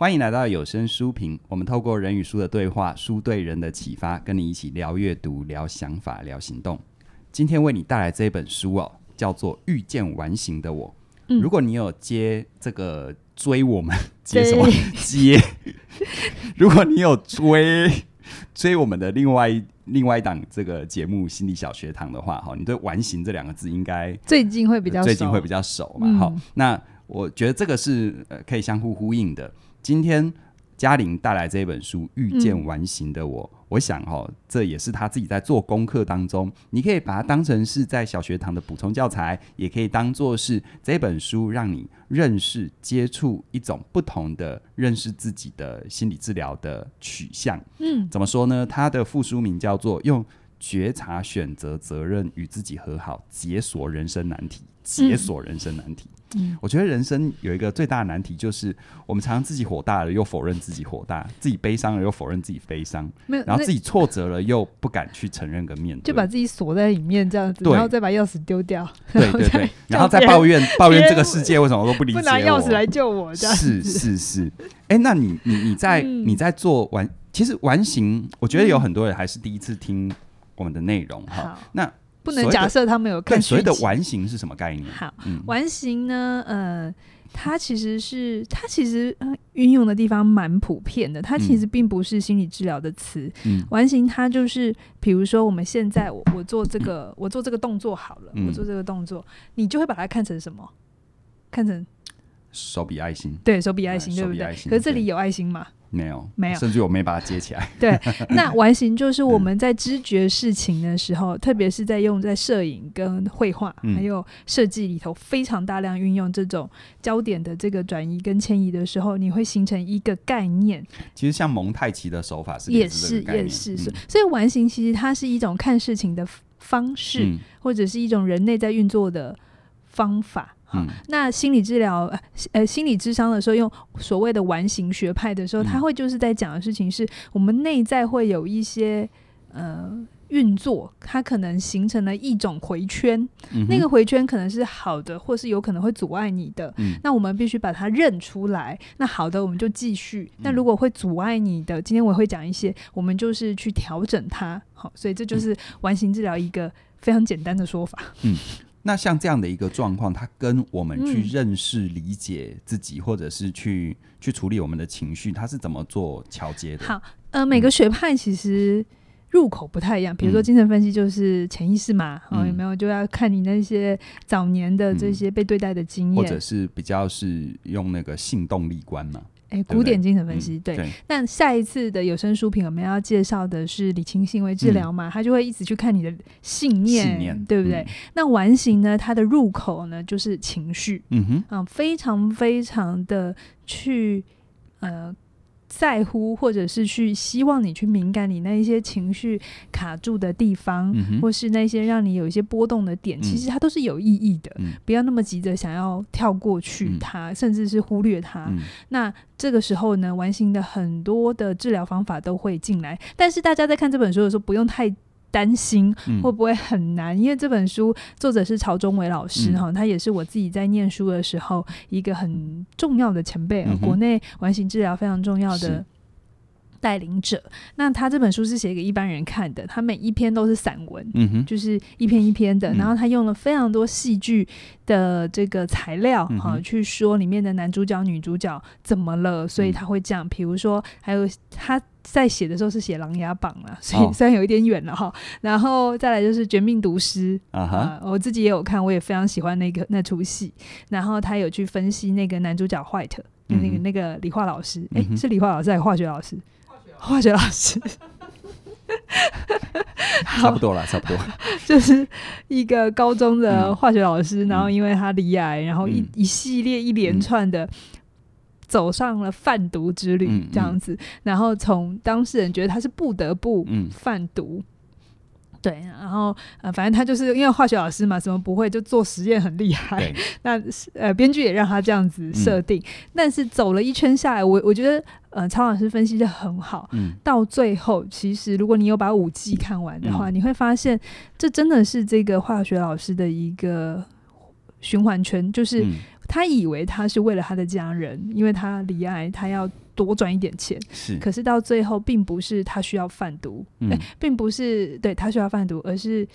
欢迎来到有声书评。我们透过人与书的对话，书对人的启发，跟你一起聊阅读、聊想法、聊行动。今天为你带来这本书哦，叫做《遇见完形的我》。嗯，如果你有接这个追我们接什么接？如果你有追追我们的另外一另外一档这个节目《心理小学堂》的话，哈，你对“完形”这两个字应该最近会比较最近会比较熟嘛？好，嗯，那我觉得这个是呃可以相互呼应的。今天嘉玲带来这本书《遇见完形的我》，嗯，我想哈、哦，这也是他自己在做功课当中，你可以把它当成是在小学堂的补充教材，也可以当做是这本书让你认识、接触一种不同的认识自己的心理治疗的取向。嗯，怎么说呢？它的副书名叫做《用觉察、选择、责任与自己和好，解锁人生难题》。解锁人生难题。我觉得人生有一个最大的难题，就是我们常常自己火大了，又否认自己火大；自己悲伤了，又否认自己悲伤。然后自己挫折了，又不敢去承认跟面对，就把自己锁在里面这样子，然后再把钥匙丢掉。对对对，然后再抱怨抱怨这个世界为什么都不理解我，不拿钥匙来救我。这样是是是。哎、欸，那你你你在、嗯、你在做完，其实完形，我觉得有很多人还是第一次听我们的内容哈、嗯。那。不能假设他们有看。所谓的完形是什么概念？好，嗯、完形呢？呃，它其实是它其实运、呃、用的地方蛮普遍的。它其实并不是心理治疗的词。嗯，完形它就是，比如说我们现在我我做这个、嗯、我做这个动作好了、嗯，我做这个动作，你就会把它看成什么？看成手比爱心。对，手比爱心，对不对？可是这里有爱心吗？没有，没有，甚至我没把它接起来。对，那完形就是我们在知觉事情的时候，嗯、特别是在用在摄影跟绘画、嗯、还有设计里头，非常大量运用这种焦点的这个转移跟迁移的时候，你会形成一个概念。其实像蒙太奇的手法是也是也是，所以完形其实它是一种看事情的方式，嗯、或者是一种人类在运作的方法。好，那心理治疗呃心理智商的时候，用所谓的完形学派的时候，他会就是在讲的事情是我们内在会有一些呃运作，它可能形成了一种回圈，嗯，那个回圈可能是好的，或是有可能会阻碍你的。嗯，那我们必须把它认出来。那好的，我们就继续。那如果会阻碍你的，今天我会讲一些，我们就是去调整它。好，所以这就是完形治疗一个非常简单的说法。嗯。那像这样的一个状况，它跟我们去认识、理解自己，嗯、或者是去去处理我们的情绪，它是怎么做桥接的？好，呃，每个学派其实入口不太一样。比如说精神分析就是潜意识嘛，嗯、哦，有没有就要看你那些早年的这些被对待的经验，或者是比较是用那个性动力观嘛。哎、欸，古典精神分析对，对，对。那下一次的有声书评，我们要介绍的是理清行为治疗嘛、嗯？他就会一直去看你的信念，信念对不对？嗯、那完形呢？它的入口呢，就是情绪。嗯哼，啊，非常非常的去呃。在乎，或者是去希望你去敏感你那一些情绪卡住的地方，嗯、或是那些让你有一些波动的点，嗯、其实它都是有意义的。嗯、不要那么急着想要跳过去它，嗯、甚至是忽略它、嗯。那这个时候呢，完形的很多的治疗方法都会进来。但是大家在看这本书的时候，不用太。担心会不会很难？嗯、因为这本书作者是曹忠伟老师哈、嗯，他也是我自己在念书的时候一个很重要的前辈、嗯，国内完形治疗非常重要的带领者。那他这本书是写给一般人看的，他每一篇都是散文，嗯哼、就是一篇一篇的。然后他用了非常多戏剧的这个材料哈、嗯，去说里面的男主角、女主角怎么了，所以他会这样。比如说，还有他。在写的时候是写《琅琊榜》了，所以虽然有一点远了哈、哦。然后再来就是《绝命毒师》啊哈呃，我自己也有看，我也非常喜欢那个那出戏。然后他有去分析那个男主角 White，那个那个理化老师，哎、嗯，是理化老师还是化学老师？化学老师，差不多了，差不多。就是一个高中的化学老师，嗯、然后因为他离癌，然后一、嗯、一系列一连串的。走上了贩毒之旅，这样子，然后从当事人觉得他是不得不贩毒、嗯，对，然后呃，反正他就是因为化学老师嘛，什么不会就做实验很厉害，那呃，编剧也让他这样子设定、嗯，但是走了一圈下来，我我觉得呃，曹老师分析得很好、嗯，到最后其实如果你有把五季看完的话、嗯，你会发现这真的是这个化学老师的一个循环圈，就是。嗯他以为他是为了他的家人，因为他离爱，他要多赚一点钱。是，可是到最后，并不是他需要贩毒，嗯欸、并不是对他需要贩毒，而是，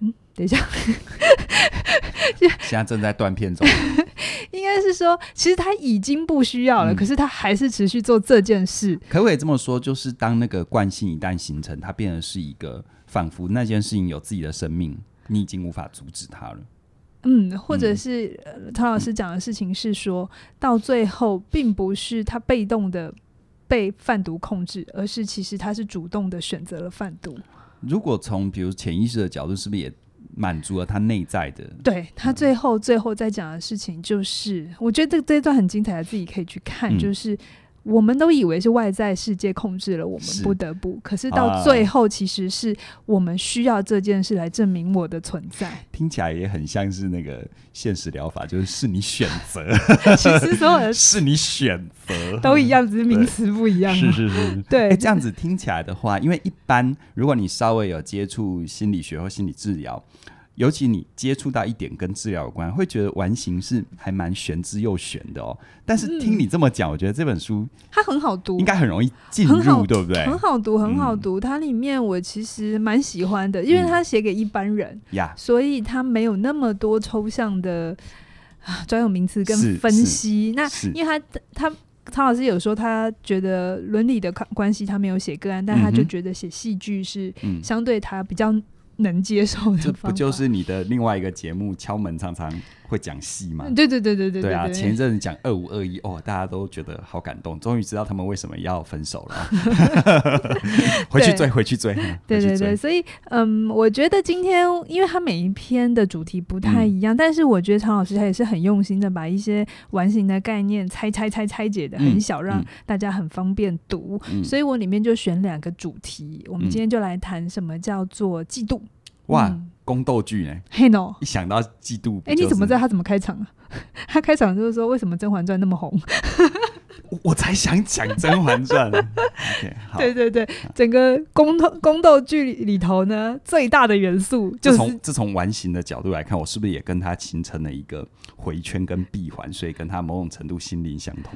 嗯，等一下，现在正在断片中。应该是说，其实他已经不需要了，嗯、可是他还是持续做这件事。可不可以这么说？就是当那个惯性一旦形成，它变成是一个仿佛那件事情有自己的生命，你已经无法阻止它了。嗯，或者是、嗯、唐老师讲的事情是说，到最后并不是他被动的被贩毒控制，而是其实他是主动的选择了贩毒。如果从比如潜意识的角度，是不是也？满足了他内在的，对他最后最后在讲的事情，就是、嗯、我觉得这这一段很精彩的，自己可以去看。嗯、就是我们都以为是外在世界控制了我们，不得不，可是到最后，其实是我们需要这件事来证明我的存在。听起来也很像是那个现实疗法，就是是你选择。其实所有的 是你选择都一样，只是名词不一样。是是是，对、欸。这样子听起来的话，因为一般如果你稍微有接触心理学或心理治疗。尤其你接触到一点跟治疗有关，会觉得完形是还蛮玄之又玄的哦。但是听你这么讲，嗯、我觉得这本书它很好读，应该很容易进入，好对不对？很好读，很好读。嗯、它里面我其实蛮喜欢的，因为它写给一般人呀，嗯、所以它没有那么多抽象的啊 专有名词跟分析。那因为他他曹老师有说，他觉得伦理的关系他没有写个案，但他就觉得写戏剧是相对他比较。能接受的，这不就是你的另外一个节目敲门常常会讲戏吗？对对对对对对啊！前一阵子讲二五二一哦，大家都觉得好感动，终于知道他们为什么要分手了。回去追，回去追。对对对，所以嗯，我觉得今天因为他每一篇的主题不太一样，嗯、但是我觉得常老师他也是很用心的，把一些完形的概念拆拆拆拆解的很小，嗯、让大家很方便读。嗯、所以我里面就选两个主题，我们今天就来谈什么叫做嫉妒。哇，宫斗剧呢？嘿喏，一想到嫉妒，哎，你怎么知道他怎么开场啊？他开场就是说，为什么《甄嬛传》那么红？我才想讲《甄嬛传》。OK，好对对对，整个宫斗宫斗剧里头呢，最大的元素就是从自从完形的角度来看，我是不是也跟他形成了一个回圈跟闭环，所以跟他某种程度心灵相通？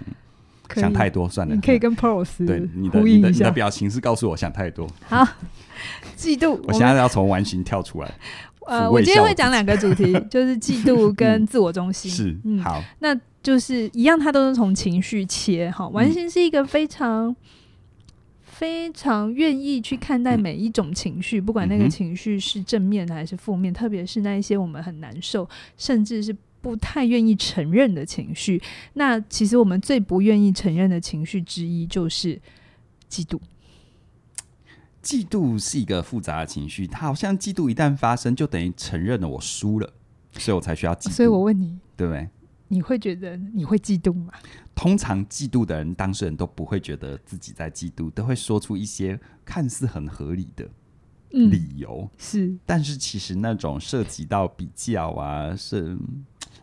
想太多算了，你可以跟 Pros 对你的你的你的表情是告诉我想太多。好，嫉妒，我现在要从完形跳出来。呃，我今天会讲两个主题，就是嫉妒跟自我中心。是，嗯，好，那就是一样，它都是从情绪切。哈，完形是一个非常非常愿意去看待每一种情绪，不管那个情绪是正面还是负面，特别是那一些我们很难受，甚至是。不太愿意承认的情绪，那其实我们最不愿意承认的情绪之一就是嫉妒。嫉妒是一个复杂的情绪，它好像嫉妒一旦发生，就等于承认了我输了，所以我才需要嫉妒。所以我问你，对不对？你会觉得你会嫉妒吗？通常嫉妒的人，当事人都不会觉得自己在嫉妒，都会说出一些看似很合理的。理由、嗯、是，但是其实那种涉及到比较啊，是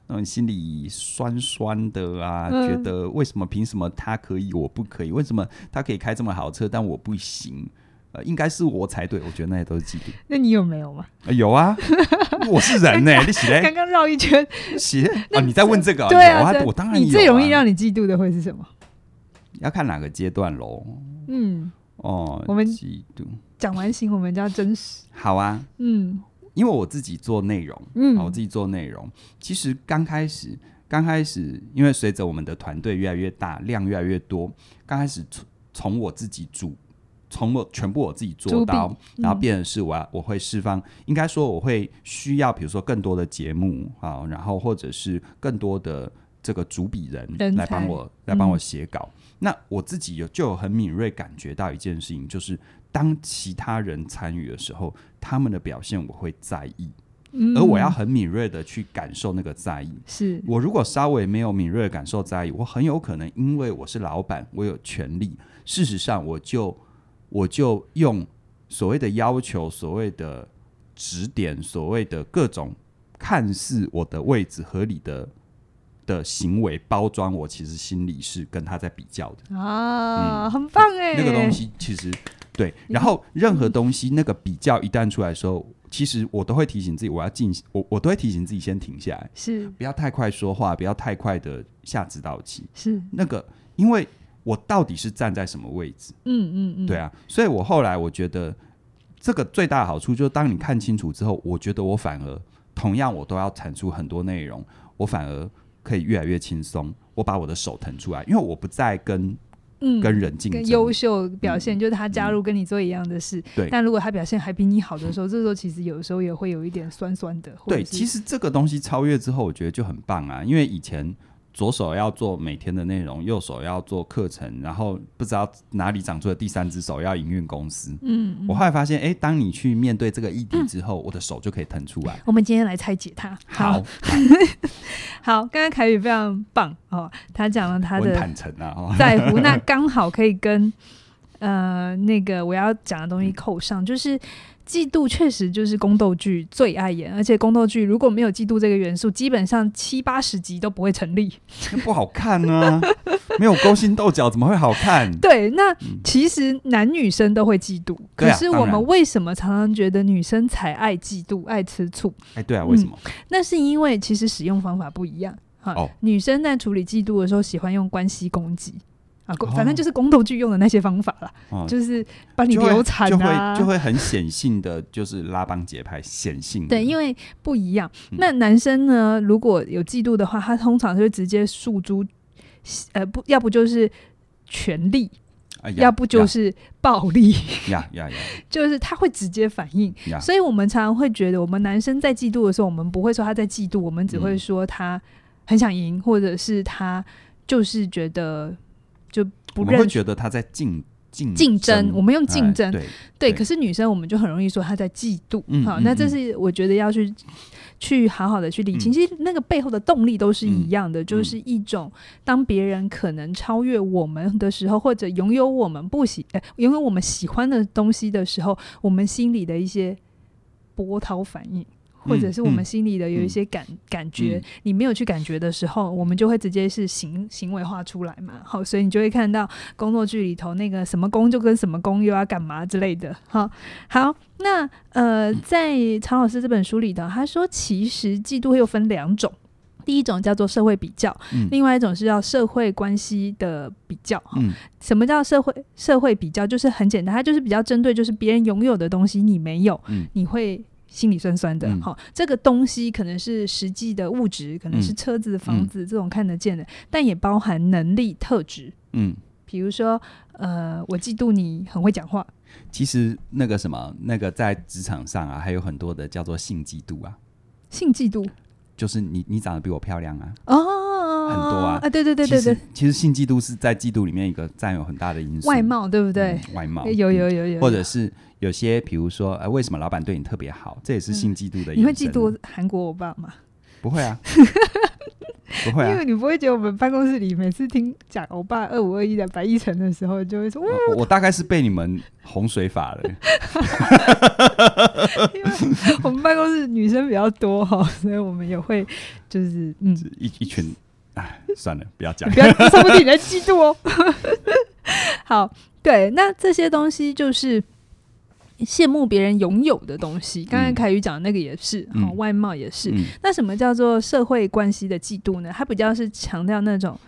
那你心里酸酸的啊，嗯、觉得为什么凭什么他可以我不可以？为什么他可以开这么好车，但我不行？呃，应该是我才对。我觉得那些都是嫉妒。那你有没有吗？呃、有啊，我是人呢、欸。你起来，刚刚绕一圈，起啊！你在问这个、啊？对啊，我，我当然有、啊。你最容易让你嫉妒的会是什么？要看哪个阶段喽。嗯，哦，我们嫉妒。讲完行，我们就要真实。好啊，嗯，因为我自己做内容，嗯，我自己做内容，其实刚开始，刚开始，因为随着我们的团队越来越大，量越来越多，刚开始从从我自己主，从我全部我自己做到，嗯、然后变成是我要我会释放，应该说我会需要，比如说更多的节目啊，然后或者是更多的这个主笔人来帮我来帮我写稿。嗯、那我自己有就有很敏锐感觉到一件事情，就是。当其他人参与的时候，他们的表现我会在意，嗯、而我要很敏锐的去感受那个在意。是我如果稍微没有敏锐的感受在意，我很有可能因为我是老板，我有权利，事实上我就我就用所谓的要求、所谓的指点、所谓的各种看似我的位置合理的的行为包装，我其实心里是跟他在比较的啊，嗯、很棒哎，那个东西其实。对，然后任何东西那个比较一旦出来的时候，其实我都会提醒自己，我要进，我我都会提醒自己先停下来，是不要太快说话，不要太快的下指导棋，是那个，因为我到底是站在什么位置？嗯嗯嗯，对啊，所以我后来我觉得这个最大的好处就是，当你看清楚之后，我觉得我反而同样我都要产出很多内容，我反而可以越来越轻松，我把我的手腾出来，因为我不再跟。嗯，跟人竞争，优秀表现、嗯、就是他加入跟你做一样的事。但如果他表现还比你好的时候，这时候其实有时候也会有一点酸酸的。对，其实这个东西超越之后，我觉得就很棒啊，因为以前。左手要做每天的内容，右手要做课程，然后不知道哪里长出了第三只手要营运公司。嗯，我后来发现，哎、欸，当你去面对这个议题之后，嗯、我的手就可以腾出来。我们今天来拆解它。好，好，刚刚凯宇非常棒哦，他讲了他的坦诚啊，在乎，那刚好可以跟呃那个我要讲的东西扣上，就是。嫉妒确实就是宫斗剧最爱演，而且宫斗剧如果没有嫉妒这个元素，基本上七八十集都不会成立，不好看呢、啊。没有勾心斗角怎么会好看？对，那其实男女生都会嫉妒，嗯、可是我们为什么常常觉得女生才爱嫉妒、爱吃醋？哎，对啊，为什么、嗯？那是因为其实使用方法不一样。哈，哦、女生在处理嫉妒的时候，喜欢用关系攻击。啊，反正就是宫斗剧用的那些方法啦，哦、就是把你流产啊，就会就会很显性的，就是拉帮结派，显性的。对，因为不一样。那男生呢，如果有嫉妒的话，他通常就会直接诉诸，呃，不要不就是权力，要不就是暴力，呀呀呀，就是他会直接反应。所以我们常常会觉得，我们男生在嫉妒的时候，我们不会说他在嫉妒，我们只会说他很想赢，嗯、或者是他就是觉得。就不认，会觉得他在竞竞竞争，我们用竞争，哎、对，对，可是女生我们就很容易说她在嫉妒。嗯、好，那这是我觉得要去、嗯、去好好的去理清，嗯、其实那个背后的动力都是一样的，嗯、就是一种当别人可能超越我们的时候，或者拥有我们不喜呃拥有我们喜欢的东西的时候，我们心里的一些波涛反应。或者是我们心里的有一些感、嗯、感觉，嗯、你没有去感觉的时候，我们就会直接是行行为化出来嘛。好，所以你就会看到工作剧里头那个什么工就跟什么工又要干嘛之类的。好，好，那呃，在曹老师这本书里头，他说其实嫉妒又分两种，第一种叫做社会比较，嗯、另外一种是叫社会关系的比较。嗯，什么叫社会社会比较？就是很简单，它就是比较针对，就是别人拥有的东西你没有，嗯、你会。心里酸酸的，好、嗯，这个东西可能是实际的物质，可能是车子、房子、嗯、这种看得见的，但也包含能力特质。嗯，比如说，呃，我嫉妒你很会讲话。其实那个什么，那个在职场上啊，还有很多的叫做性嫉妒啊。性嫉妒就是你你长得比我漂亮啊。哦，很多啊。啊，对对对对对。其实性嫉妒是在嫉妒里面一个占有很大的因素。外貌对不对？嗯、外貌有有有有，有。或者是。有些，比如说，呃，为什么老板对你特别好？这也是性嫉妒的。你会嫉妒韩国欧巴吗？不会啊，不会啊，因为你不会觉得我们办公室里每次听讲欧巴二五二一的白亦辰的时候，就会说，我，我大概是被你们洪水法了。因为我们办公室女生比较多哈，所以我们也会就是嗯，一一群，哎，算了，不要讲，不要说不定你在嫉妒哦。好，对，那这些东西就是。羡慕别人拥有的东西，刚才凯宇讲的那个也是，嗯、外貌也是。嗯、那什么叫做社会关系的嫉妒呢？它比较是强调那种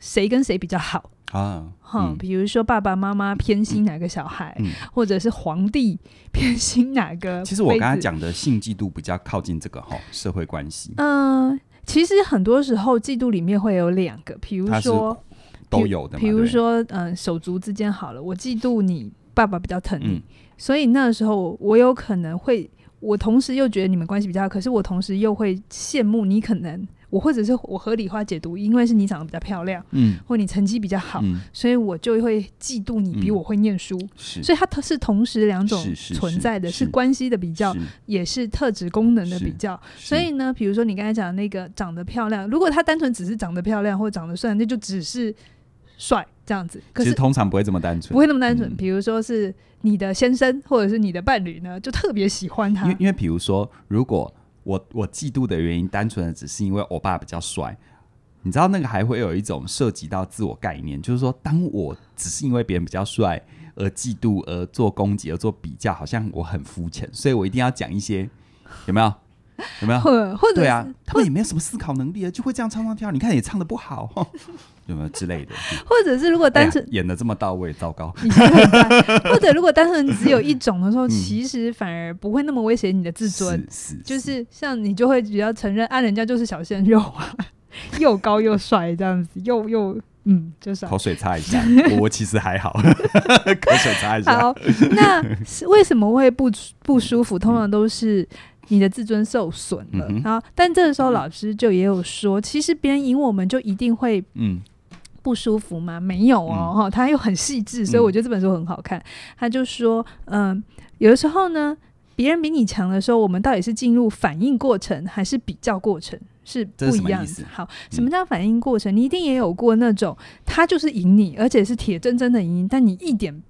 谁跟谁比较好啊，嗯、比如说爸爸妈妈偏心哪个小孩，嗯、或者是皇帝 偏心哪个。其实我刚才讲的性嫉妒比较靠近这个哈社会关系。嗯、呃，其实很多时候嫉妒里面会有两个，比如说都有的，比如说嗯、呃、手足之间好了，我嫉妒你。爸爸比较疼你，嗯、所以那时候我有可能会，我同时又觉得你们关系比较好，可是我同时又会羡慕你，可能我或者是我合理化解读，因为是你长得比较漂亮，嗯，或你成绩比较好，嗯、所以我就会嫉妒你比我会念书，嗯、所以它是同时两种存在的，是，关系的比较，是。也是特质功能的比较。所以呢，比如说你刚才讲的那个长得漂亮，如果他单纯只是长得漂亮或长得帅，那就只是。帅这样子，可是通常不会这么单纯，不会那么单纯。比如说是你的先生或者是你的伴侣呢，就特别喜欢他。因为因为比如说，如果我我嫉妒的原因，单纯的只是因为欧巴比较帅，你知道那个还会有一种涉及到自我概念，就是说，当我只是因为别人比较帅而嫉妒，而做攻击，而做比较，好像我很肤浅，所以我一定要讲一些，有没有？有没有？或者对啊，他们也没有什么思考能力啊，就会这样唱唱跳。你看也唱的不好，有没有之类的？或者是如果单纯、哎、演的这么到位，糟糕。或者如果单纯只有一种的时候，其实反而不会那么威胁你的自尊。是，是，就是像你就会比较承认，啊，人家就是小鲜肉啊，又高又帅这样子，又又嗯，就是口水擦一下。我其实还好，口水擦一下。好，那为什么会不不舒服？通常都是。你的自尊受损了，然后、嗯，但这个时候老师就也有说，其实别人赢我们就一定会不舒服吗？嗯、没有哦，哈、嗯，他又很细致，所以我觉得这本书很好看。嗯、他就说，嗯、呃，有的时候呢，别人比你强的时候，我们到底是进入反应过程还是比较过程，是不一样的。好，什么叫反应过程？你一定也有过那种，他就是赢你，而且是铁铮铮的赢，但你一点。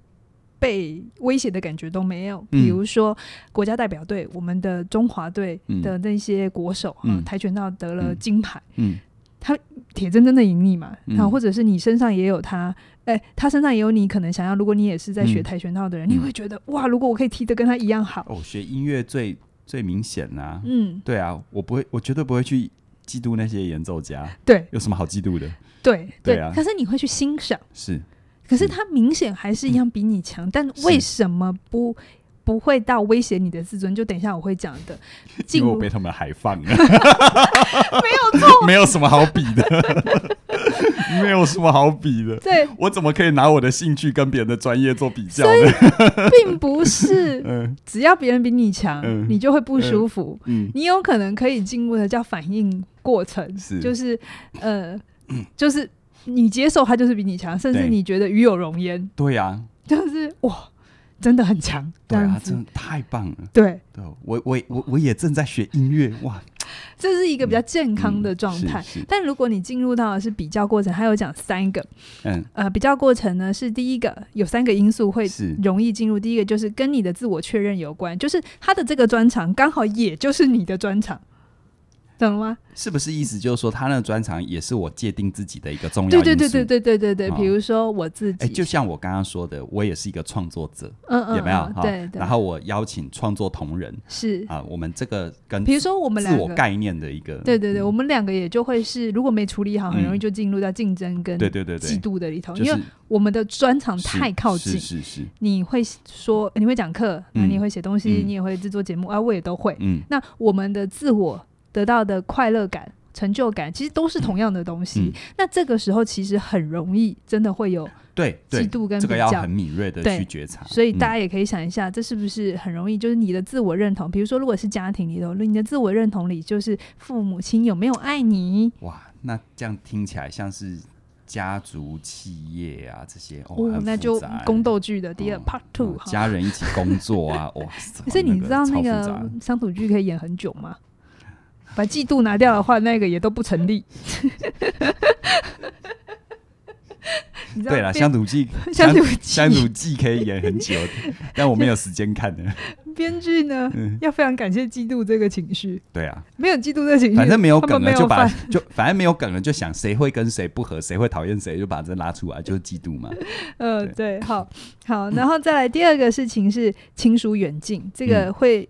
被威胁的感觉都没有，比如说国家代表队，我们的中华队的那些国手嗯，跆拳道得了金牌，嗯他铁铮铮的赢你嘛，然后或者是你身上也有他，哎，他身上也有你，可能想要，如果你也是在学跆拳道的人，你会觉得哇，如果我可以踢得跟他一样好。哦，学音乐最最明显啊，嗯，对啊，我不会，我绝对不会去嫉妒那些演奏家，对，有什么好嫉妒的？对对啊，可是你会去欣赏，是。可是他明显还是一样比你强，嗯，但为什么不不会到威胁你的自尊？就等一下我会讲的。因为我被他们海放了，没有错，没有什么好比的，没有什么好比的。对，我怎么可以拿我的兴趣跟别人的专业做比较呢？并不是，只要别人比你强，嗯，你就会不舒服，嗯。你有可能可以进入的叫反应过程，是就是呃，就是。你接受他就是比你强，甚至你觉得与有容焉。对呀、啊，就是哇，真的很强。对啊，真的太棒了。对，对我我我我也正在学音乐哇，这是一个比较健康的状态。但如果你进入到的是比较过程，还有讲三个，嗯呃，比较过程呢是第一个，有三个因素会容易进入。第一个就是跟你的自我确认有关，就是他的这个专长刚好也就是你的专长。懂了吗？是不是意思就是说，他那个专长也是我界定自己的一个重要因素？对对对对对对对对。比如说我自己，就像我刚刚说的，我也是一个创作者，嗯嗯，有没有？对。然后我邀请创作同仁，是啊，我们这个跟比如说我们自我概念的一个，对对对，我们两个也就会是，如果没处理好，很容易就进入到竞争跟对对对嫉妒的里头，因为我们的专长太靠近，是是是。你会说，你会讲课，你会写东西，你也会制作节目啊，我也都会。嗯，那我们的自我。得到的快乐感、成就感，其实都是同样的东西。那这个时候其实很容易，真的会有对嫉妒跟比较，这个要很敏锐的去觉察。所以大家也可以想一下、嗯，这是不是很容易？就是你的自我认同，比如说，如果是家庭里头，你的自我认同里就是父母亲有没有爱你？哇，那这样听起来像是家族企业啊，这些哦，哦那就宫斗剧的第二 part two，、哦、家人一起工作啊，哇！可是你知道那个乡土剧可以演很久吗？把嫉妒拿掉的话，那个也都不成立。对了，乡土剧，乡土乡土剧可以演很久，但我没有时间看的。编剧呢、嗯，要非常感谢嫉妒这个情绪。对啊，没有嫉妒这个情绪，反正没有梗了，就把就反正没有梗了，就想谁会跟谁不合，谁会讨厌谁，就把这拉出来，就是嫉妒嘛。呃，对，好好，然后再来第二个事情是亲疏远近，这个会。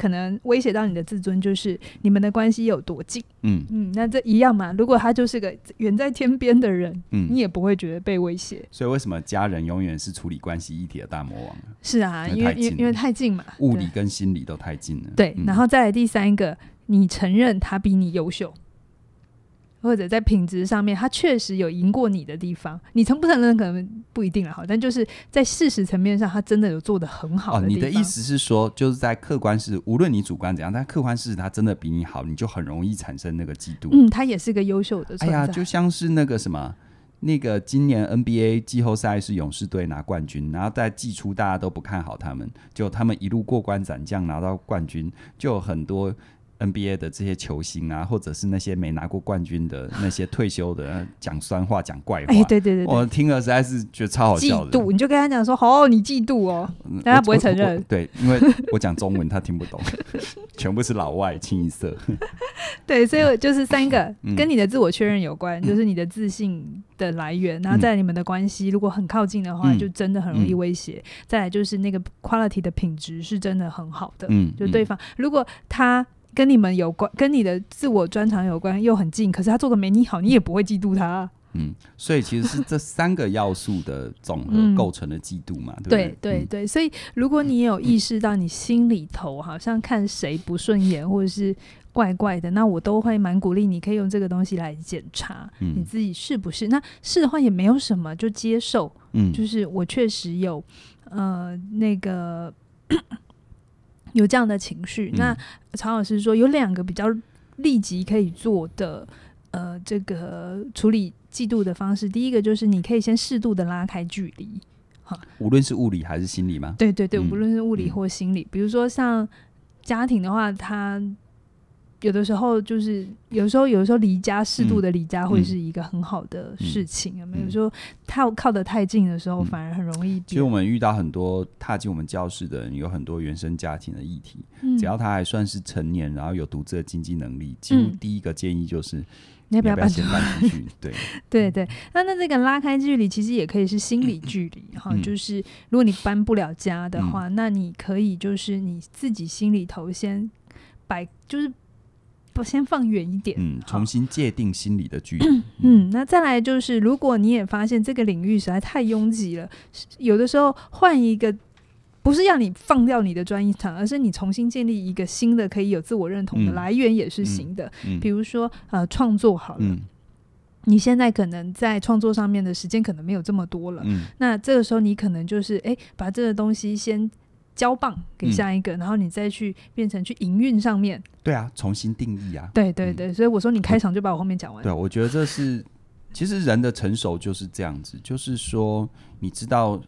可能威胁到你的自尊，就是你们的关系有多近。嗯嗯，那这一样嘛？如果他就是个远在天边的人，嗯，你也不会觉得被威胁。所以为什么家人永远是处理关系一体的大魔王？是啊，因为因为因为太近嘛，物理跟心理都太近了。对，嗯、然后再来第三个，你承认他比你优秀。或者在品质上面，他确实有赢过你的地方，你承不承认可能不一定了哈，但就是在事实层面上，他真的有做得很好的。哦，你的意思是说，就是在客观事，无论你主观怎样，但客观事实他真的比你好，你就很容易产生那个嫉妒。嗯，他也是个优秀的。哎呀，就像是那个什么，那个今年 NBA 季后赛是勇士队拿冠军，然后在季初大家都不看好他们，就他们一路过关斩将拿到冠军，就有很多。NBA 的这些球星啊，或者是那些没拿过冠军的那些退休的讲酸话、讲怪话，哎，对对对，我听了实在是觉得超好笑的。嫉妒，你就跟他讲说：“哦，你嫉妒哦。”但他不会承认。对，因为我讲中文，他听不懂，全部是老外，清一色。对，所以就是三个跟你的自我确认有关，就是你的自信的来源，然后在你们的关系如果很靠近的话，就真的很容易威胁。再来就是那个 quality 的品质是真的很好的，嗯，就对方如果他。跟你们有关，跟你的自我专长有关，又很近，可是他做的没你好，你也不会嫉妒他啊。嗯，所以其实是这三个要素的总和构成了嫉妒嘛，嗯、对对对对，所以如果你有意识到你心里头好像看谁不顺眼，或者是怪怪的，那我都会蛮鼓励你，可以用这个东西来检查你自己是不是。嗯、那是的话也没有什么，就接受。嗯，就是我确实有呃那个。有这样的情绪，嗯、那曹老师说有两个比较立即可以做的，呃，这个处理嫉妒的方式。第一个就是你可以先适度的拉开距离，哈，无论是物理还是心理吗？对对对，嗯、无论是物理或心理，嗯、比如说像家庭的话，他。有的时候就是，有时候有时候离家适度的离家会是一个很好的事情。有没有说靠靠得太近的时候，反而很容易。其实我们遇到很多踏进我们教室的人，有很多原生家庭的议题。只要他还算是成年，然后有独自的经济能力，几乎第一个建议就是你要不要搬出去？对对对。那那这个拉开距离，其实也可以是心理距离哈。就是如果你搬不了家的话，那你可以就是你自己心里头先摆就是。不，先放远一点。嗯，重新界定心理的距离。嗯，嗯，那再来就是，如果你也发现这个领域实在太拥挤了，有的时候换一个，不是要你放掉你的专业场，而是你重新建立一个新的可以有自我认同的来源，也是行的。嗯，嗯，比如说呃，创作好了，嗯，你现在可能在创作上面的时间可能没有这么多了。嗯，那这个时候你可能就是哎，把这个东西先。交棒给下一个，嗯、然后你再去变成去营运上面。对啊，重新定义啊。对对对，嗯、所以我说你开场就把我后面讲完。对，我觉得这是其实人的成熟就是这样子，就是说你知道，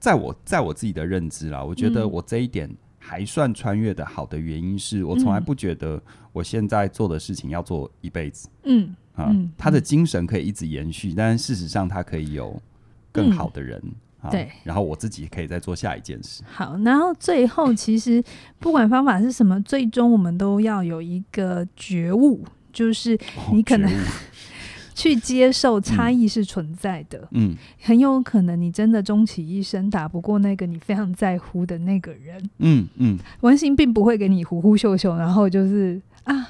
在我在我自己的认知啦，我觉得我这一点还算穿越的好的原因是我从来不觉得我现在做的事情要做一辈子。嗯啊，他的精神可以一直延续，但是事实上他可以有更好的人。嗯对，然后我自己可以再做下一件事。好，然后最后其实不管方法是什么，最终我们都要有一个觉悟，就是你可能、哦、去接受差异是存在的。嗯，很有可能你真的终其一生打不过那个你非常在乎的那个人。嗯嗯，完形并不会给你呼呼秀秀，然后就是啊，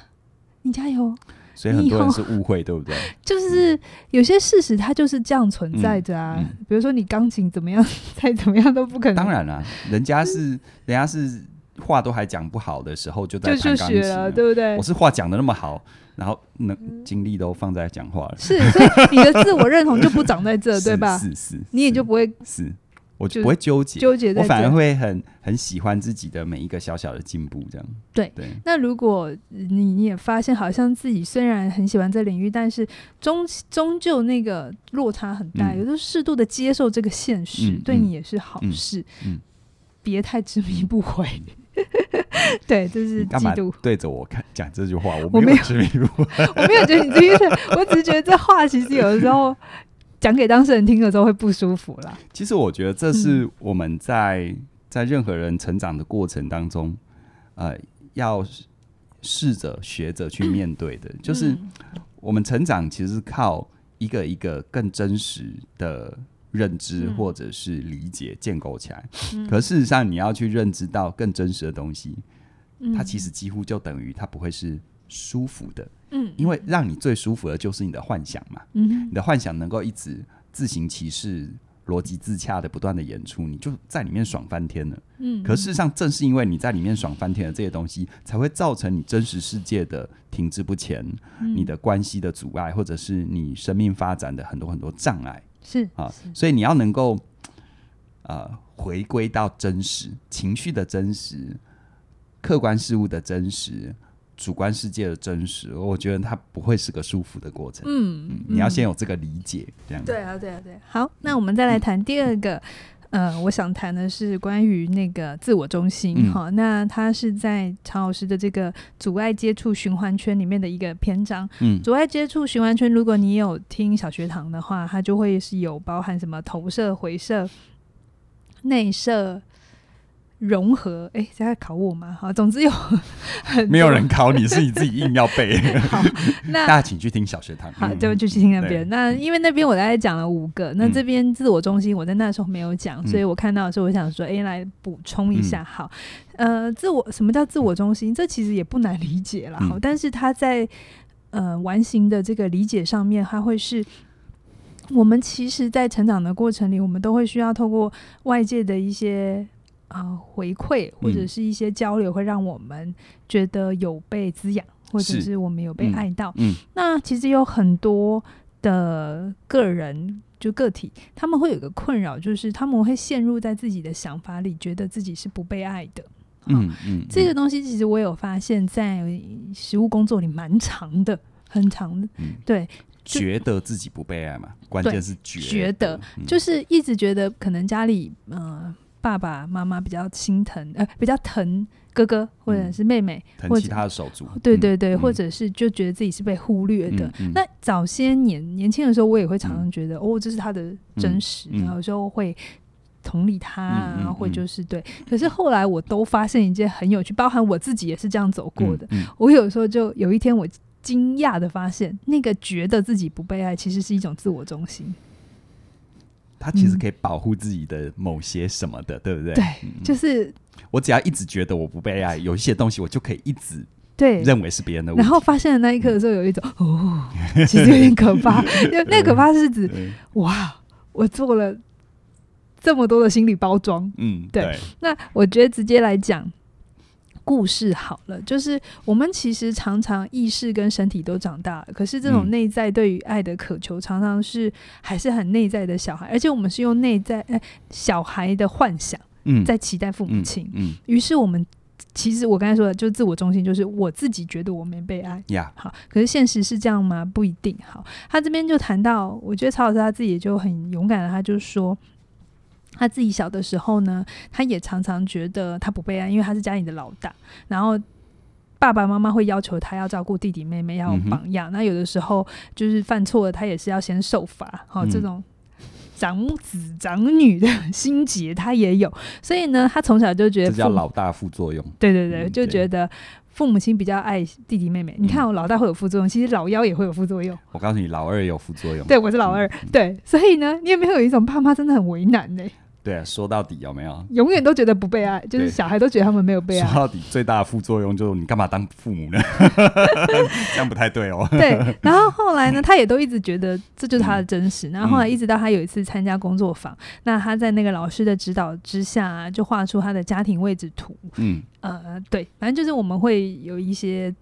你加油。所以很多人是误会，对不对？就是有些事实它就是这样存在着啊。比如说你钢琴怎么样，再怎么样都不可能。当然了，人家是人家是话都还讲不好的时候就在弹钢琴了，对不对？我是话讲的那么好，然后能精力都放在讲话了。是，所以你的自我认同就不长在这，对吧？是是，你也就不会是。我就不会纠结，纠结，我反而会很很喜欢自己的每一个小小的进步，这样。对对。那如果你你也发现，好像自己虽然很喜欢这领域，但是终终究那个落差很大，有时候适度的接受这个现实，对你也是好事。嗯。别太执迷不悔。对，就是嫉妒。对着我看讲这句话，我没有执迷不悔，我没有觉得你这意思，我只是觉得这话其实有的时候。讲给当事人听的时候会不舒服啦。其实我觉得这是我们在在任何人成长的过程当中，呃，要试着学着去面对的，就是我们成长其实是靠一个一个更真实的认知或者是理解建构起来。可事实上，你要去认知到更真实的东西，它其实几乎就等于它不会是舒服的。嗯，因为让你最舒服的就是你的幻想嘛。嗯哼，你的幻想能够一直自行其事、逻辑自洽的不断的演出，你就在里面爽翻天了。嗯，可事实上，正是因为你在里面爽翻天的这些东西，才会造成你真实世界的停滞不前，嗯、你的关系的阻碍，或者是你生命发展的很多很多障碍。是啊，所以你要能够呃回归到真实情绪的真实、客观事物的真实。主观世界的真实，我觉得它不会是个舒服的过程。嗯，嗯，你要先有这个理解，这样。对啊，对啊，对。好，那我们再来谈第二个，呃，我想谈的是关于那个自我中心哈、嗯。那它是在常老师的这个阻碍接触循环圈里面的一个篇章。嗯，阻碍接触循环圈，如果你有听小学堂的话，它就会是有包含什么投射、回射、内射。融合，哎、欸，在考我吗？好，总之有很没有人考你，是你自己硬要背。好，那大家请去听小学堂。好，就就去听那边。那因为那边我大概讲了五个，那这边自我中心我在那时候没有讲、嗯，所以我看到的时候我想说，哎、欸，来补充一下。好，呃，自我什么叫自我中心？这其实也不难理解了。好，但是他在呃完形的这个理解上面，它会是我们其实，在成长的过程里，我们都会需要透过外界的一些。啊、呃，回馈或者是一些交流，会让我们觉得有被滋养，或者是我们有被爱到。嗯，那其实有很多的个人，就个体，他们会有个困扰，就是他们会陷入在自己的想法里，觉得自己是不被爱的。嗯嗯，这个东西其实我有发现，在实务工作里蛮长的，很长的。嗯，对，觉得自己不被爱嘛，关键是觉得，觉得、嗯，就是一直觉得可能家里，嗯、呃。爸爸妈妈比较心疼，呃，比较疼哥哥或者是妹妹，嗯、疼其他的手足，对对对、嗯，或者是就觉得自己是被忽略的。那早些年年轻的时候，我也会常常觉得，嗯、哦，这是他的真实，然后有时候会同理他啊，或就是对。可是后来我都发现一件很有趣，包含我自己也是这样走过的。我有时候就有一天，我惊讶的发现，那个觉得自己不被爱，其实是一种自我中心。他其实可以保护自己的某些什么的，嗯、对不对？对，就是我只要一直觉得我不被爱，有一些东西我就可以一直对认为是别人的。然后发现的那一刻的时候，有一种、嗯、哦，其实有点可怕。因 为那可怕是指哇，我做了这么多的心理包装。嗯，对。那我觉得直接来讲。故事好了，就是我们其实常常意识跟身体都长大了，可是这种内在对于爱的渴求，常常是还是很内在的小孩，而且我们是用内在哎小孩的幻想，在期待父母亲，嗯，于、嗯、是我们其实我刚才说的，就自我中心，就是我自己觉得我没被爱，呀，好，可是现实是这样吗？不一定。好，他这边就谈到，我觉得曹老师他自己也就很勇敢的，他就说。他自己小的时候呢，他也常常觉得他不被爱，因为他是家里的老大。然后爸爸妈妈会要求他要照顾弟弟妹妹，要有榜样。那、嗯、有的时候就是犯错了，他也是要先受罚。好、嗯，这种长子长女的心结他也有。所以呢，他从小就觉得这叫老大副作用。对对对，就觉得父母亲比较爱弟弟妹妹。嗯、你看，我老大会有副作用，其实老幺也会有副作用。我告诉你，老二也有副作用。对，我是老二。嗯、对，所以呢，你有没有一种爸妈真的很为难呢？对啊，说到底有没有？永远都觉得不被爱，就是小孩都觉得他们没有被爱。说到底，最大的副作用就是你干嘛当父母呢？这样不太对哦。对，然后后来呢，他也都一直觉得这就是他的真实。然后后来一直到他有一次参加工作坊，嗯、那他在那个老师的指导之下、啊，就画出他的家庭位置图。嗯，呃，对，反正就是我们会有一些。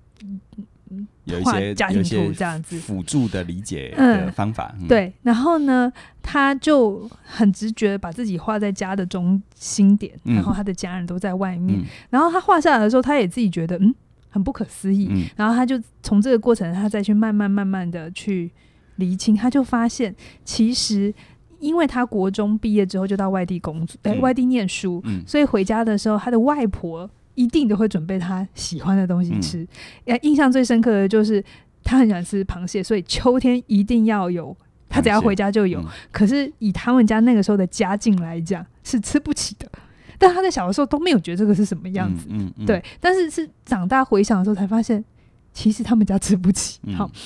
有一些家庭图这样子辅助的理解的方法，嗯，对。然后呢，他就很直觉把自己画在家的中心点，然后他的家人都在外面。然后他画下来的时候，他也自己觉得嗯很不可思议。然后他就从这个过程，他再去慢慢慢慢的去厘清，他就发现其实因为他国中毕业之后就到外地工作，哎，外地念书，所以回家的时候，他的外婆。一定都会准备他喜欢的东西吃。嗯、印象最深刻的就是他很喜欢吃螃蟹，所以秋天一定要有，他只要回家就有。嗯、可是以他们家那个时候的家境来讲，是吃不起的。但他在小的时候都没有觉得这个是什么样子，嗯嗯嗯、对。但是是长大回想的时候才发现，其实他们家吃不起。好，嗯、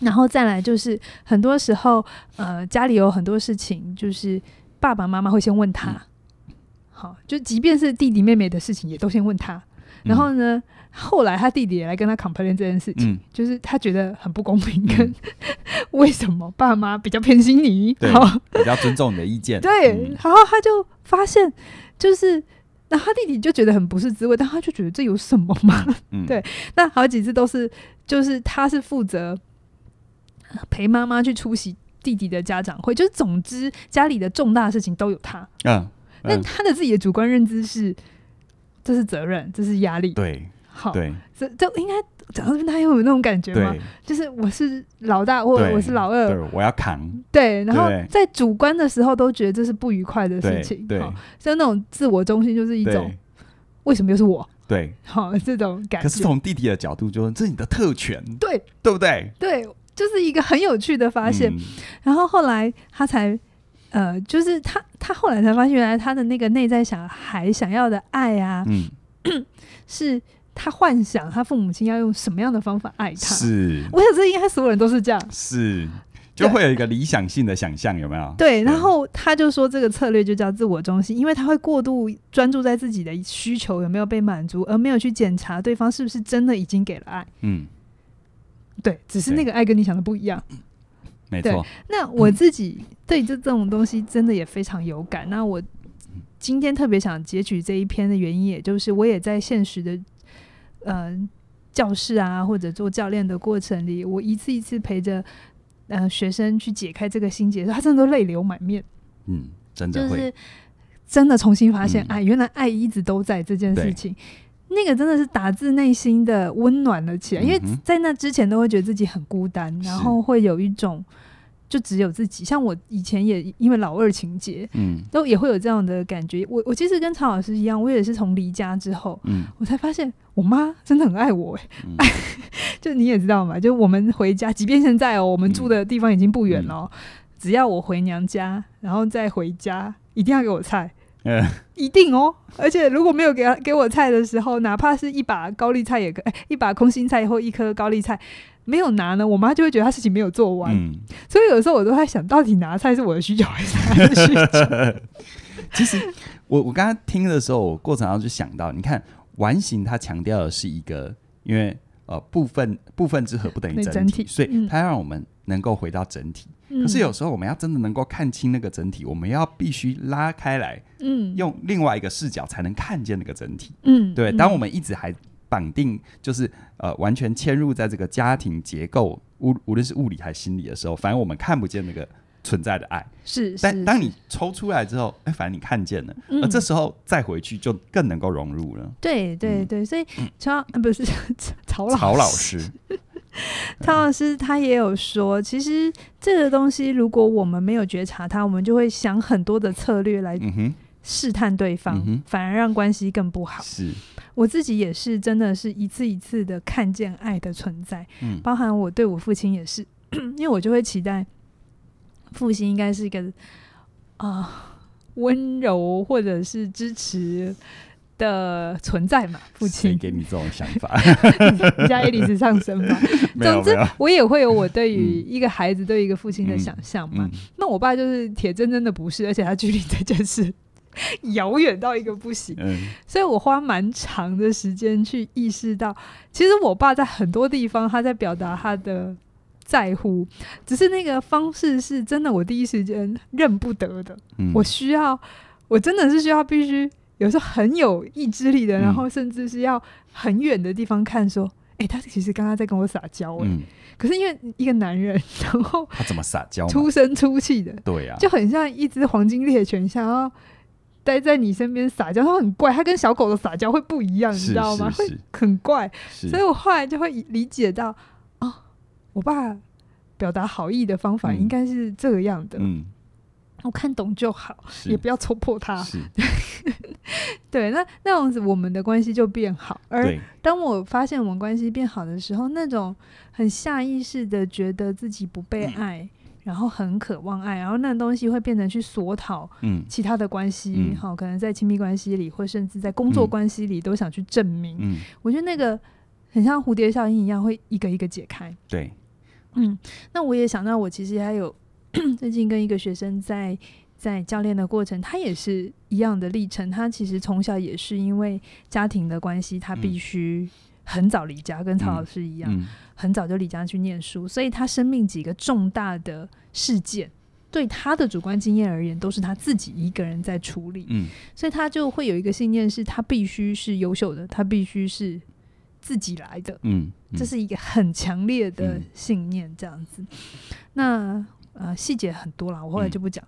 然后再来就是很多时候，呃，家里有很多事情，就是爸爸妈妈会先问他。嗯好，就即便是弟弟妹妹的事情，也都先问他。然后呢，嗯、后来他弟弟也来跟他 complain 这件事情，嗯、就是他觉得很不公平，跟、嗯、为什么爸妈比较偏心你，对，好比较尊重你的意见。对，然后他就发现，就是那他弟弟就觉得很不是滋味，但他就觉得这有什么嘛？嗯、对，那好几次都是，就是他是负责陪妈妈去出席弟弟的家长会，就是总之家里的重大事情都有他。嗯。那他的自己的主观认知是，这是责任，这是压力。对，好，对，这这应该讲到这边，他有那种感觉吗？就是我是老大，或者我是老二，我要扛。对，然后在主观的时候都觉得这是不愉快的事情，对，像那种自我中心就是一种，为什么又是我？对，好，这种感觉。可是从弟弟的角度，就是这是你的特权，对，对不对？对，就是一个很有趣的发现。然后后来他才。呃，就是他，他后来才发现，原来他的那个内在小孩想要的爱啊，嗯，是他幻想他父母亲要用什么样的方法爱他。是，我想这应该所有人都是这样。是，就会有一个理想性的想象，有没有？对，然后他就说这个策略就叫自我中心，因为他会过度专注在自己的需求有没有被满足，而没有去检查对方是不是真的已经给了爱。嗯，对，只是那个爱跟你想的不一样。没错，那我自己对这这种东西真的也非常有感。嗯、那我今天特别想截取这一篇的原因，也就是我也在现实的呃教室啊，或者做教练的过程里，我一次一次陪着呃学生去解开这个心结，他真的都泪流满面。嗯，真的会，就是真的重新发现爱，原来爱一直都在这件事情。那个真的是打自内心的温暖了起来，因为在那之前都会觉得自己很孤单，然后会有一种就只有自己。像我以前也因为老二情节，嗯，都也会有这样的感觉。我我其实跟曹老师一样，我也是从离家之后，嗯，我才发现我妈真的很爱我，哎，就你也知道嘛，就我们回家，即便现在哦，我们住的地方已经不远了，只要我回娘家，然后再回家，一定要给我菜。嗯，一定哦，而且如果没有给他给我菜的时候，哪怕是一把高丽菜也可，哎，一把空心菜或一颗高丽菜没有拿呢，我妈就会觉得她事情没有做完。嗯，所以有时候我都在想，到底拿菜是我的需求还是她的需求？其实我我刚刚听的时候，我过程当中就想到，你看完形它强调的是一个，因为呃部分部分之和不等于整体，整体所以它让我们能够回到整体。可是有时候我们要真的能够看清那个整体，我们要必须拉开来，嗯，用另外一个视角才能看见那个整体，嗯，对。当我们一直还绑定，就是呃完全嵌入在这个家庭结构，无无论是物理还是心理的时候，反正我们看不见那个存在的爱。是，但当你抽出来之后，哎，反正你看见了，而这时候再回去就更能够融入了。对对对，所以曹不是曹老 曹老师。曹老师他也有说，其实这个东西，如果我们没有觉察它，我们就会想很多的策略来试探对方，嗯、反而让关系更不好。是，我自己也是，真的是一次一次的看见爱的存在，嗯、包含我对我父亲也是，因为我就会期待父亲应该是一个啊温柔或者是支持。的存在嘛，父亲给你这种想法，你家爱丽丝上身嘛。总之，我也会有我对于一个孩子、对一个父亲的想象嘛。那我爸就是铁铮铮的不是，而且他距离这件事 遥远到一个不行。所以我花蛮长的时间去意识到，其实我爸在很多地方他在表达他的在乎，只是那个方式是真的，我第一时间认不得的。我需要，我真的是需要必须。有时候很有意志力的，然后甚至是要很远的地方看，说：“哎、嗯欸，他其实刚刚在跟我撒娇。”哎，可是因为一个男人，然后他怎么撒娇？出声出气的，对呀、啊，就很像一只黄金猎犬，想要待在你身边撒娇。它很怪，它跟小狗的撒娇会不一样，你知道吗？会很怪。所以我后来就会理解到，哦，我爸表达好意的方法应该是这个样的。我看懂就好，也不要戳破他。是 对，那那样子我们的关系就变好。而当我发现我们关系变好的时候，那种很下意识的觉得自己不被爱，嗯、然后很渴望爱，然后那东西会变成去索讨，其他的关系，好、嗯，可能在亲密关系里，或甚至在工作关系里，都想去证明。嗯、我觉得那个很像蝴蝶效应一样，会一个一个解开。对，嗯，那我也想到，我其实还有。最近跟一个学生在在教练的过程，他也是一样的历程。他其实从小也是因为家庭的关系，他必须很早离家，跟曹老师一样，嗯嗯、很早就离家去念书。所以他生命几个重大的事件，对他的主观经验而言，都是他自己一个人在处理。嗯、所以他就会有一个信念，是他必须是优秀的，他必须是自己来的。嗯，嗯这是一个很强烈的信念，这样子。那。呃，细节很多啦，我后来就不讲。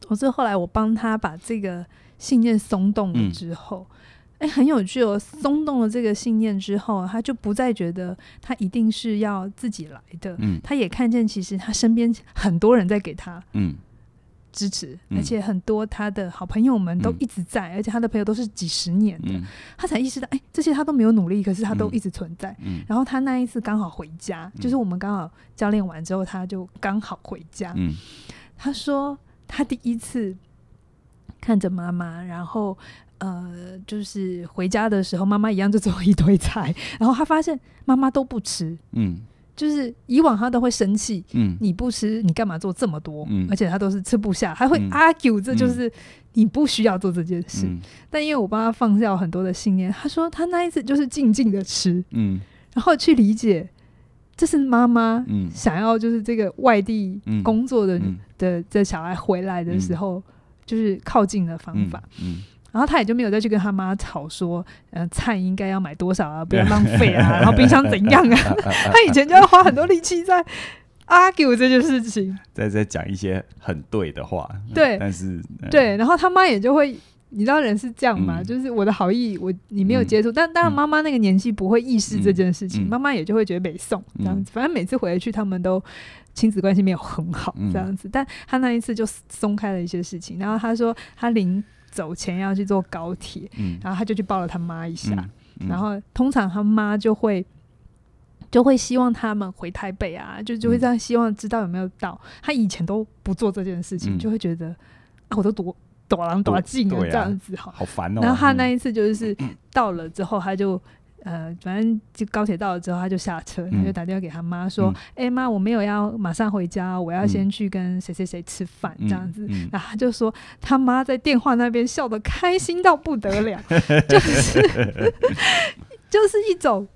总之、嗯、后来我帮他把这个信念松动了之后，哎，很有趣哦。松动了这个信念之后，他就不再觉得他一定是要自己来的。嗯，他也看见其实他身边很多人在给他嗯支持，嗯、而且很多他的好朋友们都一直在，嗯、而且他的朋友都是几十年的。嗯、他才意识到，哎，这些他都没有努力，可是他都一直存在。嗯，然后他那一次刚好回家，嗯、就是我们刚好教练完之后，他就刚好回家。嗯，他说他第一次看着妈妈，然后。呃，就是回家的时候，妈妈一样就做一堆菜，然后他发现妈妈都不吃，嗯，就是以往他都会生气，嗯，你不吃，你干嘛做这么多？嗯，而且他都是吃不下，还会 argue，这就是你不需要做这件事。嗯，但因为我帮他放下很多的信念，他说他那一次就是静静的吃，嗯，然后去理解这是妈妈想要就是这个外地工作的的这小孩回来的时候，就是靠近的方法，嗯。然后他也就没有再去跟他妈吵说，呃，菜应该要买多少啊，不要浪费啊，然后冰箱怎样啊？他以前就要花很多力气在 argue 这件事情，在在讲一些很对的话。对，但是对，然后他妈也就会，你知道人是这样嘛？嗯、就是我的好意，我你没有接触，嗯、但当然妈妈那个年纪不会意识这件事情，妈妈、也就会觉得没送这样子。反正每次回去，他们都亲子关系没有很好这样子，嗯、但他那一次就松开了一些事情。然后他说他临。走前要去坐高铁，嗯、然后他就去抱了他妈一下，然后通常他妈就会就会希望他们回台北啊，就就会这样希望知道有没有到。嗯、他以前都不做这件事情，嗯、就会觉得啊，我都躲躲狼躲近了这样子，好好烦哦。然后他那一次就是 到了之后，他就。呃，反正就高铁到了之后，他就下车，他就打电话给他妈说：“哎妈，我没有要马上回家，我要先去跟谁谁谁吃饭这样子。”然后他就说他妈在电话那边笑得开心到不得了，就是就是一种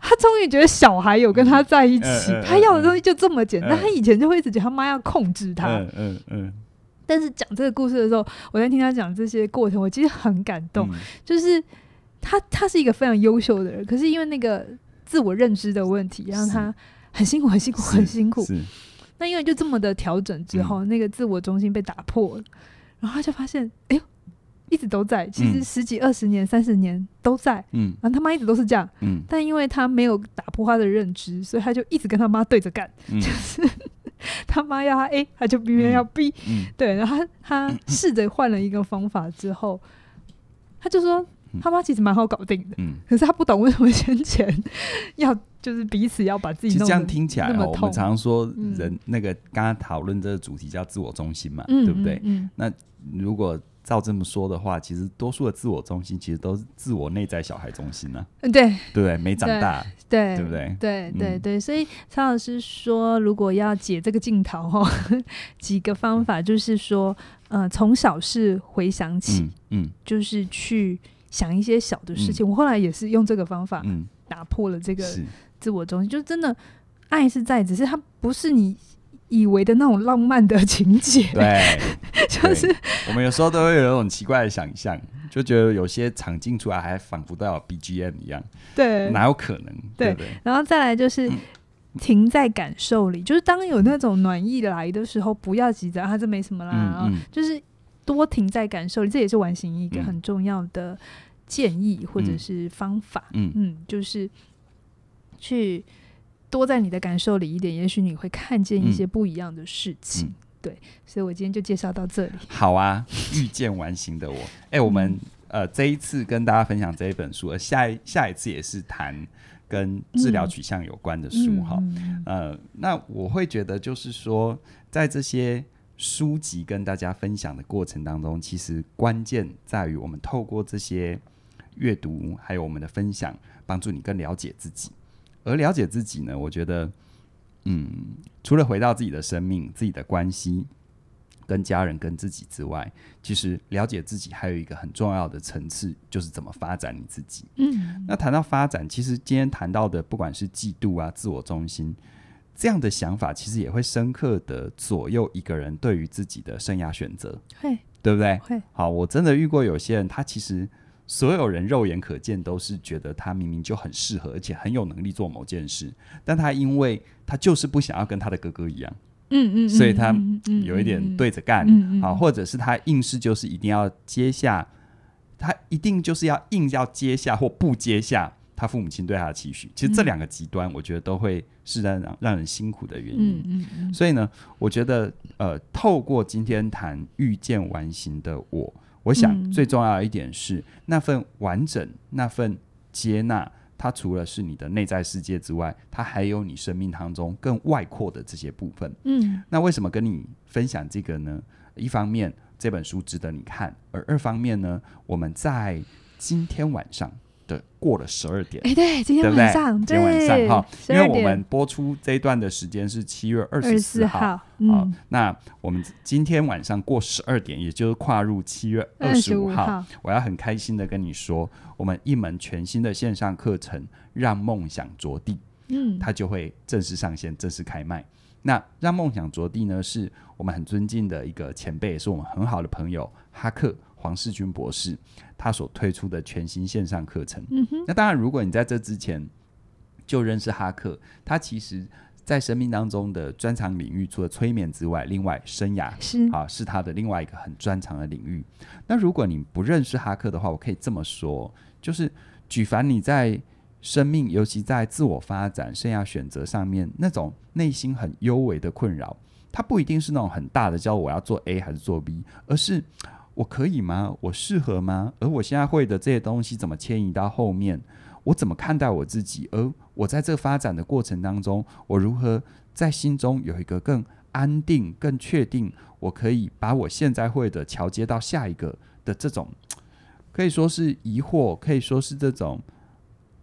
他终于觉得小孩有跟他在一起，他要的东西就这么简单。他以前就会一直觉得他妈要控制他，嗯嗯。但是讲这个故事的时候，我在听他讲这些过程，我其实很感动，就是。他他是一个非常优秀的人，可是因为那个自我认知的问题，让他很辛苦，很辛苦，很辛苦。那因为就这么的调整之后，嗯、那个自我中心被打破了，然后他就发现，哎呦，一直都在，其实十几、二十年、三十年都在。嗯，然后他妈一直都是这样。嗯，但因为他没有打破他的认知，所以他就一直跟他妈对着干，嗯、就是他妈要他 A，他就偏偏要 B。嗯，对，然后他他试着换了一个方法之后，他就说。他妈其实蛮好搞定的，嗯，可是他不懂为什么先前要就是彼此要把自己弄。其实这样听起来哦，我们常常说人那个刚刚讨论这个主题叫自我中心嘛，对不对？嗯那如果照这么说的话，其实多数的自我中心其实都是自我内在小孩中心呢。嗯，对，对，没长大，对，对不对？对对对，所以曹老师说，如果要解这个镜头哦，几个方法就是说，呃，从小事回想起，嗯，就是去。想一些小的事情，嗯、我后来也是用这个方法打破了这个自我中心。嗯、就真的爱是在，只是它不是你以为的那种浪漫的情节。对，就是我们有时候都会有那种奇怪的想象，就觉得有些场景出来还仿佛都要 BGM 一样。对，哪有可能？对，然后再来就是停在感受里，嗯、就是当有那种暖意来的时候，不要急着，啊，这没什么啦。嗯嗯、就是多停在感受里，这也是完形一个很重要的。建议或者是方法，嗯，嗯，就是去多在你的感受里一点，也许你会看见一些不一样的事情。嗯嗯、对，所以我今天就介绍到这里。好啊，遇见完形的我。哎、欸，我们呃这一次跟大家分享这一本书，而下一下一次也是谈跟治疗取向有关的书哈。嗯、呃，那我会觉得就是说，在这些书籍跟大家分享的过程当中，其实关键在于我们透过这些。阅读还有我们的分享，帮助你更了解自己。而了解自己呢，我觉得，嗯，除了回到自己的生命、自己的关系、跟家人、跟自己之外，其实了解自己还有一个很重要的层次，就是怎么发展你自己。嗯，那谈到发展，其实今天谈到的，不管是嫉妒啊、自我中心这样的想法，其实也会深刻的左右一个人对于自己的生涯选择。会，对不对？会。好，我真的遇过有些人，他其实。所有人肉眼可见都是觉得他明明就很适合，而且很有能力做某件事，但他因为他就是不想要跟他的哥哥一样，嗯嗯，所以他有一点对着干，啊，或者是他硬是就是一定要接下他一定就是要硬要接下或不接下他父母亲对他的期许。其实这两个极端，我觉得都会是让让人辛苦的原因。嗯嗯嗯。所以呢，我觉得呃，透过今天谈遇见完形的我，我想最重要的一点是、嗯、那份完整，那份接纳。它除了是你的内在世界之外，它还有你生命当中更外扩的这些部分。嗯，那为什么跟你分享这个呢？一方面这本书值得你看，而二方面呢，我们在今天晚上。对，过了十二点，哎，对，今天晚上，对对？今天晚上哈，因为我们播出这一段的时间是七月二十四号，好、嗯。哦，那我们今天晚上过十二点，也就是跨入七月二十五号，我要很开心的跟你说，我们一门全新的线上课程《让梦想着地》，嗯，它就会正式上线，正式开卖。那《让梦想着地》呢，是我们很尊敬的一个前辈，也是我们很好的朋友哈克。黄世军博士他所推出的全新线上课程，嗯哼，那当然，如果你在这之前就认识哈克，他其实在生命当中的专长领域，除了催眠之外，另外生涯是啊是他的另外一个很专长的领域。那如果你不认识哈克的话，我可以这么说，就是举凡你在生命，尤其在自我发展、生涯选择上面那种内心很幽微的困扰，它不一定是那种很大的，叫我要做 A 还是做 B，而是。我可以吗？我适合吗？而我现在会的这些东西怎么迁移到后面？我怎么看待我自己？而我在这发展的过程当中，我如何在心中有一个更安定、更确定，我可以把我现在会的桥接到下一个的这种，可以说是疑惑，可以说是这种，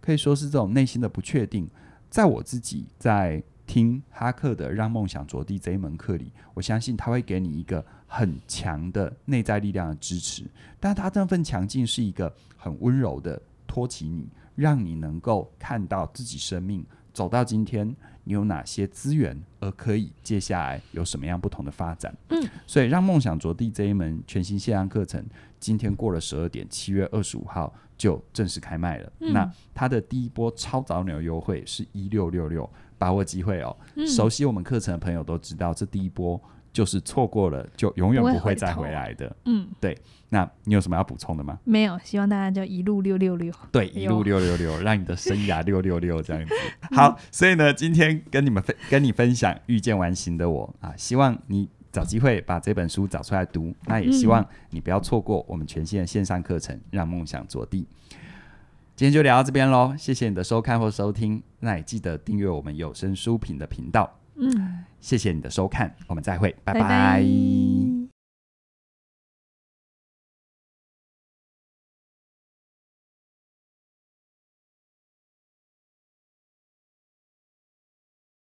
可以说是这种内心的不确定，在我自己在。听哈克的《让梦想着地》这一门课里，我相信他会给你一个很强的内在力量的支持。但他这份强劲是一个很温柔的托起你，让你能够看到自己生命走到今天，你有哪些资源，而可以接下来有什么样不同的发展。嗯，所以《让梦想着地》这一门全新线上课程，今天过了十二点，七月二十五号就正式开卖了。嗯、那它的第一波超早鸟优惠是一六六六。把握机会哦！嗯、熟悉我们课程的朋友都知道，这第一波就是错过了就永远不会再回来的。嗯，对。那你有什么要补充的吗？没有，希望大家就一路六六六。对，一路六六六，让你的生涯六六六这样子。好，所以呢，今天跟你们分跟你分享遇见完形的我啊，希望你找机会把这本书找出来读。那也希望你不要错过我们全新的线上课程，让梦想着地。今天就聊到这边喽，谢谢你的收看或收听，那也记得订阅我们有声书评的频道。嗯，谢谢你的收看，我们再会，拜拜。拜拜。